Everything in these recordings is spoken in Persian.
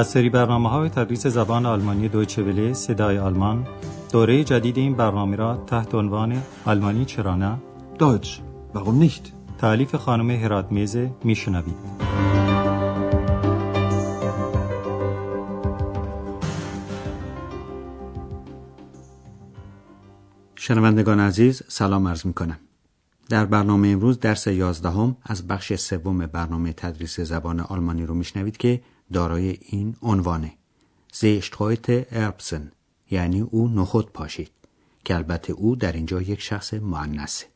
از سری برنامه های تدریس زبان آلمانی دویچه وله صدای آلمان دوره جدید این برنامه را تحت عنوان آلمانی چرا نه Deutsch, warum nicht? تعلیف خانم هرات میزه میشنوید شنوندگان عزیز سلام عرض می کنم. در برنامه امروز درس یازدهم از بخش سوم برنامه تدریس زبان آلمانی رو میشنوید که دارای این عنوانه. Sie streute Erbsen یعنی او نخود پاشید که البته او در اینجا یک شخص مؤنثه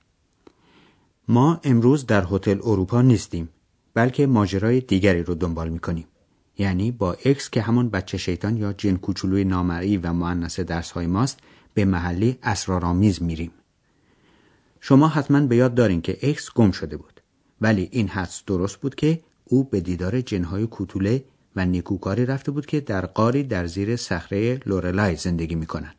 ما امروز در هتل اروپا نیستیم بلکه ماجرای دیگری رو دنبال می‌کنیم. یعنی با اکس که همون بچه شیطان یا جن کوچولوی نامرئی و مؤنث درس های ماست به محلی اسرارآمیز میریم. شما حتما به یاد دارین که اکس گم شده بود. ولی این حدس درست بود که او به دیدار جنهای کوتوله و نیکوکاری رفته بود که در غاری در زیر صخره لورلای زندگی می‌کنند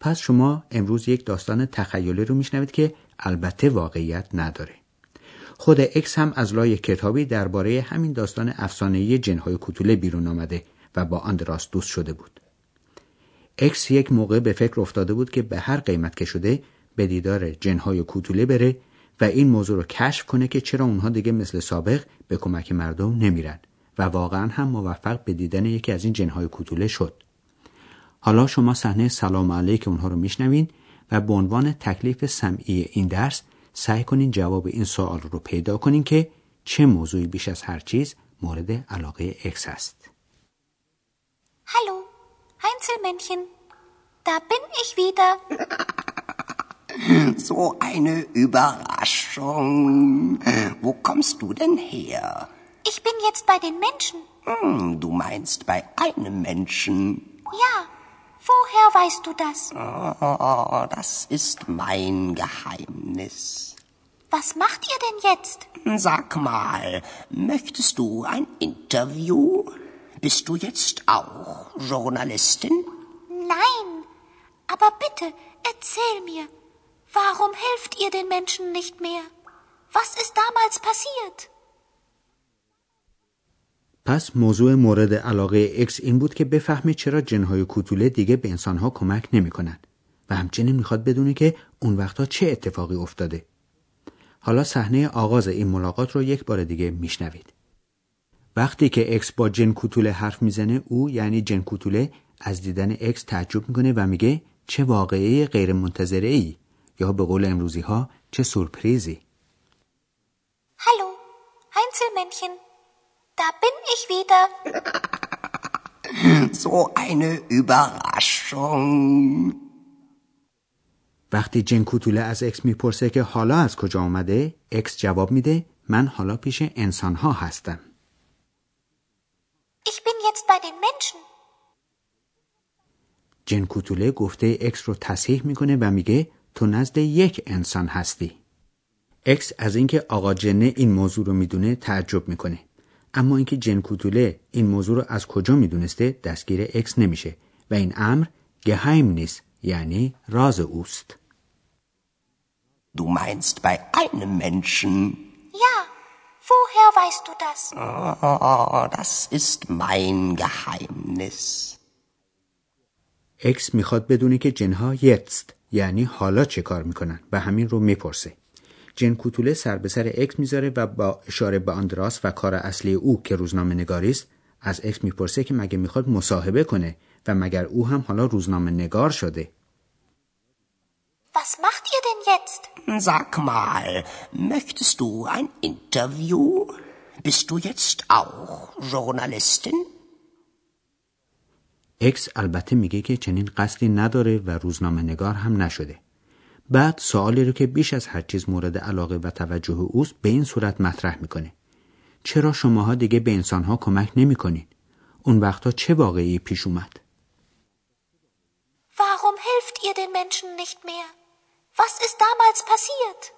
پس شما امروز یک داستان تخیلی رو میشنوید که البته واقعیت نداره. خود اکس هم از لای کتابی درباره همین داستان افسانه‌ای جنهای کوتوله بیرون آمده و با آندراس دوست شده بود. اکس یک موقع به فکر افتاده بود که به هر قیمت که شده به دیدار جنهای کوتوله بره و این موضوع رو کشف کنه که چرا اونها دیگه مثل سابق به کمک مردم نمیرن. و واقعا هم موفق به دیدن یکی از این جنهای کوتوله شد. حالا شما صحنه سلام علیک اونها رو میشنوین و به عنوان تکلیف سمعی این درس سعی کنین جواب این سوال رو پیدا کنین که چه موضوعی بیش از هر چیز مورد علاقه اکس است. Hallo, Heinzelmännchen. Da bin ich wieder. So eine Überraschung. Wo kommst du denn her? Ich bin jetzt bei den Menschen. Hm, du meinst bei einem Menschen. Ja. Woher weißt du das? Oh, das ist mein Geheimnis. Was macht ihr denn jetzt? Sag mal, möchtest du ein Interview? Bist du jetzt auch Journalistin? Nein. Aber bitte, erzähl mir. Warum helft ihr den Menschen nicht mehr? Was ist damals passiert? پس موضوع مورد علاقه اکس این بود که بفهمه چرا جنهای کوتوله دیگه به انسانها کمک نمی کنند و همچنین می‌خواد بدونه که اون وقتا چه اتفاقی افتاده. حالا صحنه آغاز این ملاقات رو یک بار دیگه میشنوید. وقتی که اکس با جن کوتوله حرف می‌زنه او یعنی جن کوتوله از دیدن اکس تعجب می‌کنه و میگه چه واقعه غیر منتظره ای یا به قول امروزی ها چه سورپریزی. Hallo, Heinzelmännchen. Da bin ich wieder. So eine Überraschung. وقتی جن کوتوله از اکس می‌پرسه که حالا از کجا آمده اکس جواب میده من حالا پیش انسانها هستم Ich bin jetzt bei den Menschen. جن کوتوله گفته اکس رو تصحیح می‌کنه و میگه تو نزد یک انسان هستی اکس از اینکه آقا جنه این موضوع رو می‌دونه تعجب می‌کنه اما اینکه جن کوتوله این موضوع رو از کجا می‌دونسته دستگیر اکس نمیشه و این امر Geheimnis یعنی راز اوست Du meinst bei einem Menschen. Ja. Woher weißt du das? Oh, das ist mein Geheimnis. اکس می‌خواد بدونه که جنها jetzt یعنی حالا چه کار می‌کنن و همین رو می‌پرسه جن کوتوله سر به سر اکس می‌ذاره و با اشاره به آندراس و کار اصلی او که روزنامه نگاریست از اکس می‌پرسه که مگه می‌خواد مصاحبه کنه و مگر او هم حالا روزنامه نگار شده Was macht ihr denn jetzt? Sag mal, möchtest du ein Interview? Bist du jetzt auch Journalistin? اکس البته میگه که چنین قصدی نداره و روزنامه نگار هم نشده بعد سوالی رو که بیش از هر چیز مورد علاقه و توجه اوست به این صورت مطرح می‌کنه چرا شماها دیگه به انسانها کمک نمی‌کنین اون وقتا چه واقعی پیش اومد Warum helft ihr den Menschen nicht mehr? Was ist damals passiert?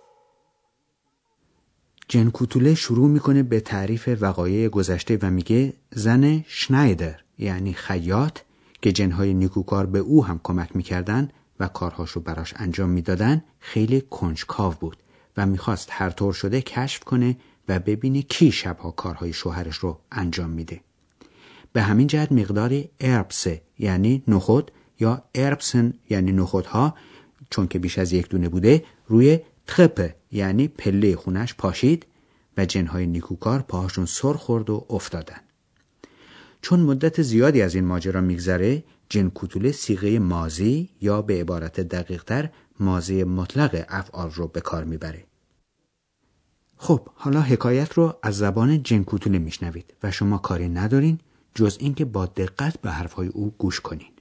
جن کوتوله شروع می‌کنه به تعریف وقایع گذشته و میگه زن شنایدر یعنی خیاط که جنهای نیکوکار به او هم کمک می‌کردن و کارهاشو براش انجام می‌دادن خیلی کنجکاو بود و می‌خواست هر طور شده کشف کنه و ببینه کی شبها کارهای شوهرش رو انجام میده. به همین جهت مقداری اربسه یعنی نخود یا اربسن یعنی نخودها چون که بیش از یک دونه بوده روی تخپه یعنی پله خونش پاشید و جنهای نیکوکار پاهاشون سر خورد و افتادن. چون مدت زیادی از این ماجرا میگذره جن کوتوله سیغه مازی یا به عبارت دقیقتر مازی مطلق افعال رو به کار می‌بره. خب حالا حکایت رو از زبان جن کوتوله میشنوید و شما کاری ندارین جز اینکه با دقت به حرفهای او گوش کنین.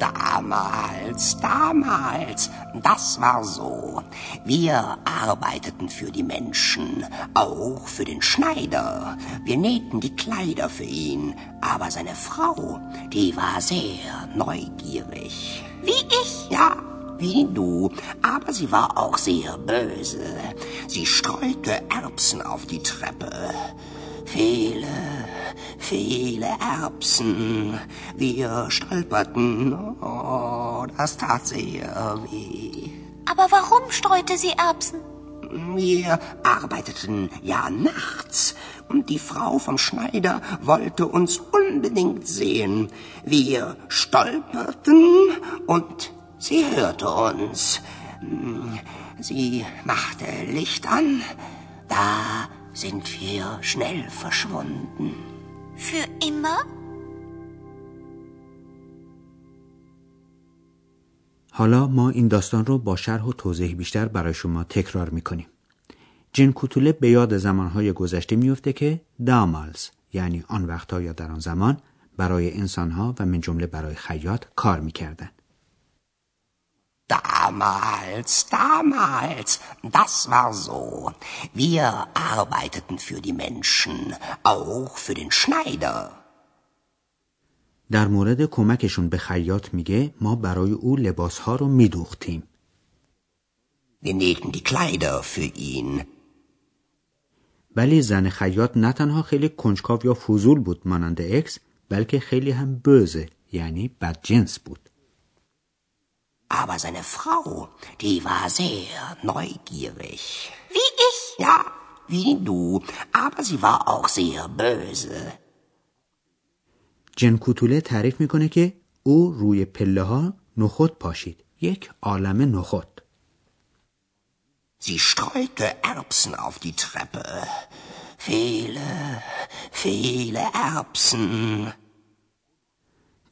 Damals, damals, das war so. Wir arbeiteten für die Menschen, auch für den Schneider. Wir nähten die Kleider für ihn, aber seine Frau, die war sehr neugierig. Wie ich? Ja, wie du, aber sie war auch sehr böse. Sie streute Erbsen auf die Treppe. Viele, viele Erbsen. Wir stolperten. Oh, das tat sehr weh. Aber warum streute sie Erbsen? Wir arbeiteten ja nachts und die Frau vom Schneider wollte uns unbedingt sehen. Wir stolperten und sie hörte uns. Sie machte Licht an. Da sind wir schnell verschwunden. Für immer? حالا ما این داستان رو با شرح و توضیح بیشتر برای شما تکرار می‌کنیم. جن کوتوله به یاد زمانهای گذشته میفته که دامالز یعنی آن وقتها یا در آن زمان برای انسانها و من جمله برای خیاط کار می‌کردن. Damals, damals, das war so. Wir arbeiteten für die Menschen, auch für den Schneider. در مورد کمکشون به خیاط میگه ما برای او لباسها رو میدوختیم. Wir nähten die Kleider für ihn. ولی زن خیاط نه تنها خیلی کنجکاو یا فضول بود مانند اکس بلکه خیلی هم بزه یعنی بدجنس بود. Aber seine Frau, die war sehr neugierig. Wie ich? Ja, wie du, aber sie war auch sehr böse. جن کوتوله تعریف می‌کنه که او روی پله ها نخود پاشید. یک عالم نخود. Sie streute Erbsen auf die Treppe. Viele, viele Erbsen.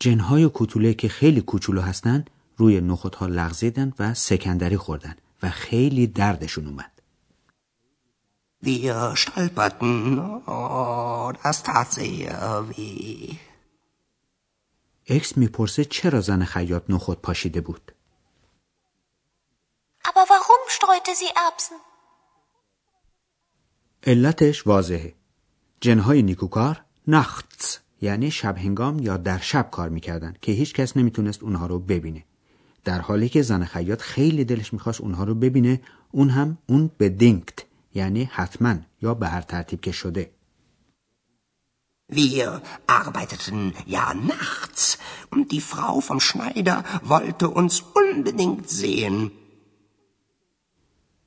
جنهای کوتوله که خیلی کوچولو هستن روی نخودها لغزیدن و سکندری خوردن و خیلی دردشون اومد. Wir stolperten. Das tat sehr weh. اکس می‌پرسه چرا زن خیاط نخود پاشیده بود. Aber warum streute sie Erbsen? علتش واضحه. جنهای نیکوکار نختس یعنی شب هنگام یا در شب کار می‌کردن که هیچ کس نمی‌تونست اونها رو ببینه. در حالی که زن خیاط خیلی دلش می‌خواست اونها رو ببینه اون هم اون بدینگت یعنی حتما یا به هر ترتیب که شده. Wir arbeiteten ja nachts und die Frau vom Schneider wollte uns unbedingt sehen.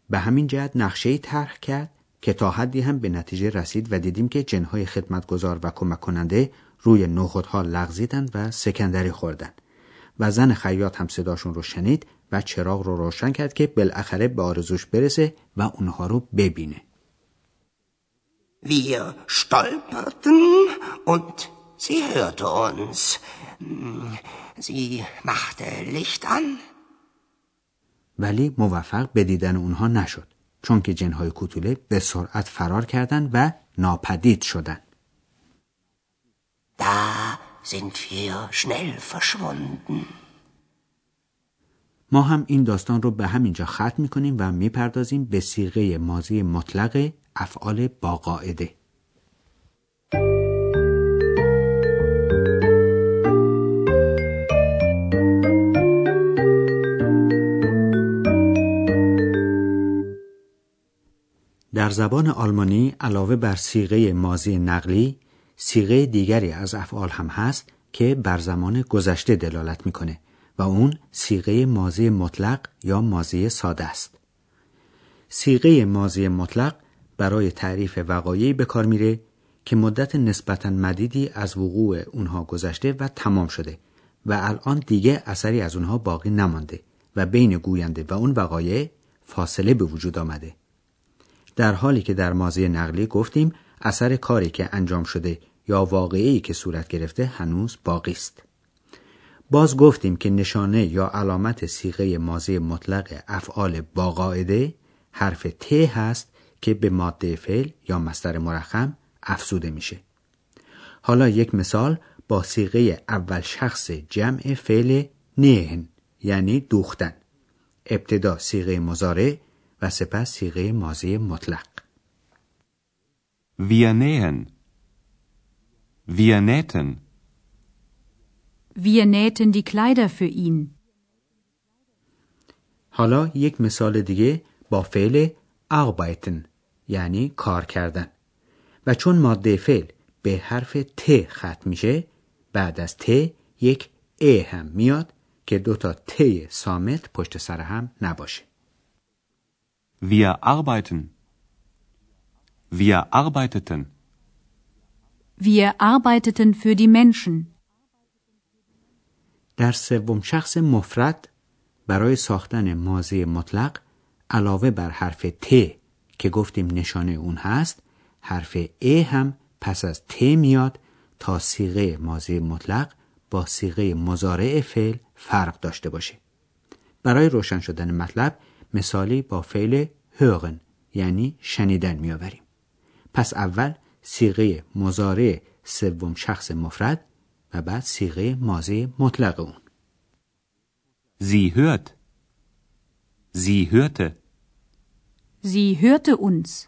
به همین جهت نقشه طرح کرد که تا حدی هم به نتیجه رسید و دیدیم که جنهای خدمتگزار و کمک کننده روی نخودها لغزیدن و سکندری خوردن و زن خیاط هم صداشون رو شنید و چراغ رو روشن کرد که بالاخره به آرزوش برسه و اونها رو ببینه. Wir stolperten und sie hörte uns. Sie machte Licht an. ولی موفق به دیدن اونها نشد چون که جنهای کوتوله به سرعت فرار کردند و ناپدید شدند. Sind wir schnell verschwunden. ما هم این داستان رو به همینجا ختم می‌کنیم و می‌پردازیم به سیغه ماضی مطلق افعال با قاعده. در زبان آلمانی علاوه بر سیغه ماضی نقلی سیغه دیگری از افعال هم هست که بر زمان گذشته دلالت می‌کنه و اون سیغه ماضی مطلق یا ماضی ساده است. سیغه ماضی مطلق برای تعریف وقایعی به کار میره که مدت نسبتا مدیدی از وقوع اونها گذشته و تمام شده و الان دیگه اثری از اونها باقی نمانده و بین گوینده و اون وقایع فاصله به وجود آمده. در حالی که در ماضی نقلی گفتیم اثر کاری که انجام شده یا واقعی که صورت گرفته هنوز باقی است. باز گفتیم که نشانه یا علامت سیغه ماضی مطلق افعال با قاعده حرف ت هست که به ماده فعل یا مستر مرخم افزوده میشه. حالا یک مثال با سیغه اول شخص جمع فعل نهن یعنی دوختن. ابتدا سیغه مزاره و سپس سیغه ماضی مطلق. Wir nähen. Wir nähten. Wir nähten die Kleider für ihn. حالا یک مثال دیگه با فعل arbeiten یعنی کار کردن و چون ماده فعل به حرف ت ختم میشه بعد از ت یک ا هم میاد که دوتا ت سامت پشت سر هم نباشه Wir arbeiten. Wir arbeiteten. Wir arbeiteten für die Menschen. در سوم شخص مفرد برای ساختن ماضی مطلق علاوه بر حرف ت که گفتیم نشانه اون هست حرف ا هم پس از ت میاد تا سیغه ماضی مطلق با سیغه مزارع فعل فرق داشته باشه برای روشن شدن مطلب مثالی با فعل hören یعنی شنیدن میآوریم پس اول سیغه مزارع سوم شخص مفرد و بعد سیغه ماضی مطلق اون Sie hört. Sie hörte. Sie hörte uns.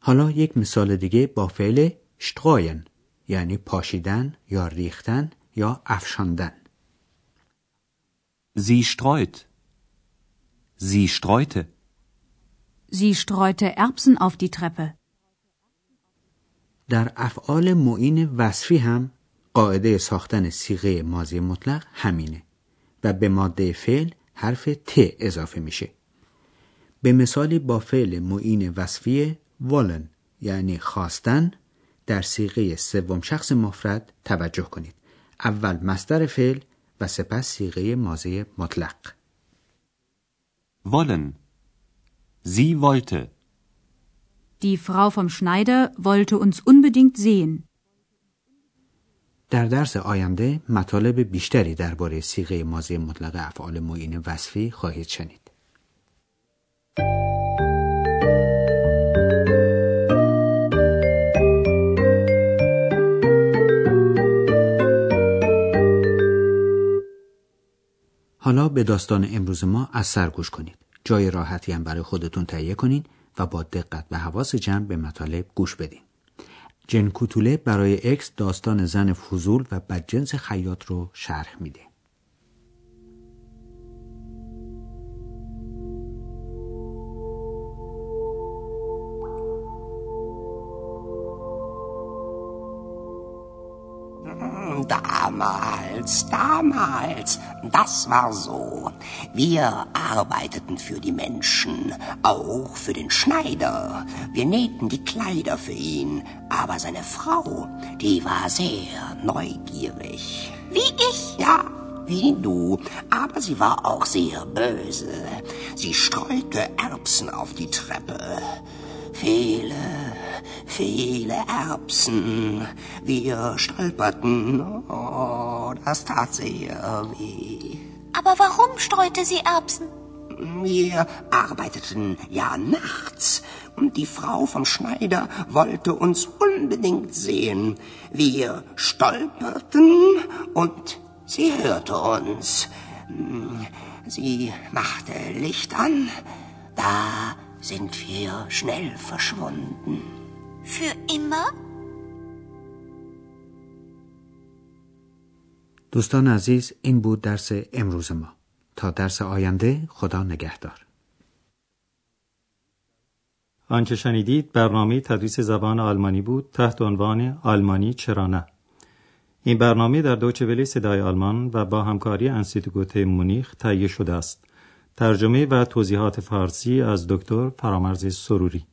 حالا یک مثال دیگه با فعل streuen یعنی پاشیدن یا ریختن یا افشاندن Sie streut. Sie streute. Sie streute Erbsen auf die Treppe. در افعال معین وصفی هم قاعده ساختن سیغه ماضی مطلق همینه و به ماده فعل حرف ت اضافه میشه به مثالی با فعل معین وصفی ولن یعنی خواستن در سیغه سوم شخص مفرد توجه کنید اول مستر فعل و سپس سیغه ماضی مطلق Wollen. Sie wollte. Die Frau vom Schneider wollte uns unbedingt sehen. در درس آینده مطالب بیشتری درباره سیغه ماضی مطلق افعال معین وصفی خواهید شنید. حالا به داستان امروز ما از سر گوش کنید. جای راحتی هم برای خودتون تهیه کنین و با دقت و حواس جمع به مطالب گوش بدین. جن کوتوله برای اکس داستان زن فضول و بدجنس خیاط رو شرح میده. Damals, damals, das war so. Wir arbeiteten für die Menschen, auch für den Schneider. Wir nähten die Kleider für ihn, aber seine Frau, die war sehr neugierig. Wie ich? Ja, wie du, aber sie war auch sehr böse. Sie streute Erbsen auf die Treppe. Viele, viele Erbsen. Wir stolperten. Oh, das tat sehr weh. Aber warum streute sie Erbsen? Wir arbeiteten ja nachts und die Frau vom Schneider wollte uns unbedingt sehen. Wir stolperten und sie hörte uns. Sie machte Licht an. Da sind wir schnell verschwunden. Für immer? دوستان عزیز این بود درس امروز ما. تا درس آینده خدا نگهدار. آنچه شنیدید برنامه تدریس زبان آلمانی بود تحت عنوان آلمانی چرا نه این برنامه در دوچه ولی صدای آلمان و با همکاری انسیتگوت مونیخ تهیه شده است. ترجمه و توضیحات فارسی از دکتر فرامرز سروری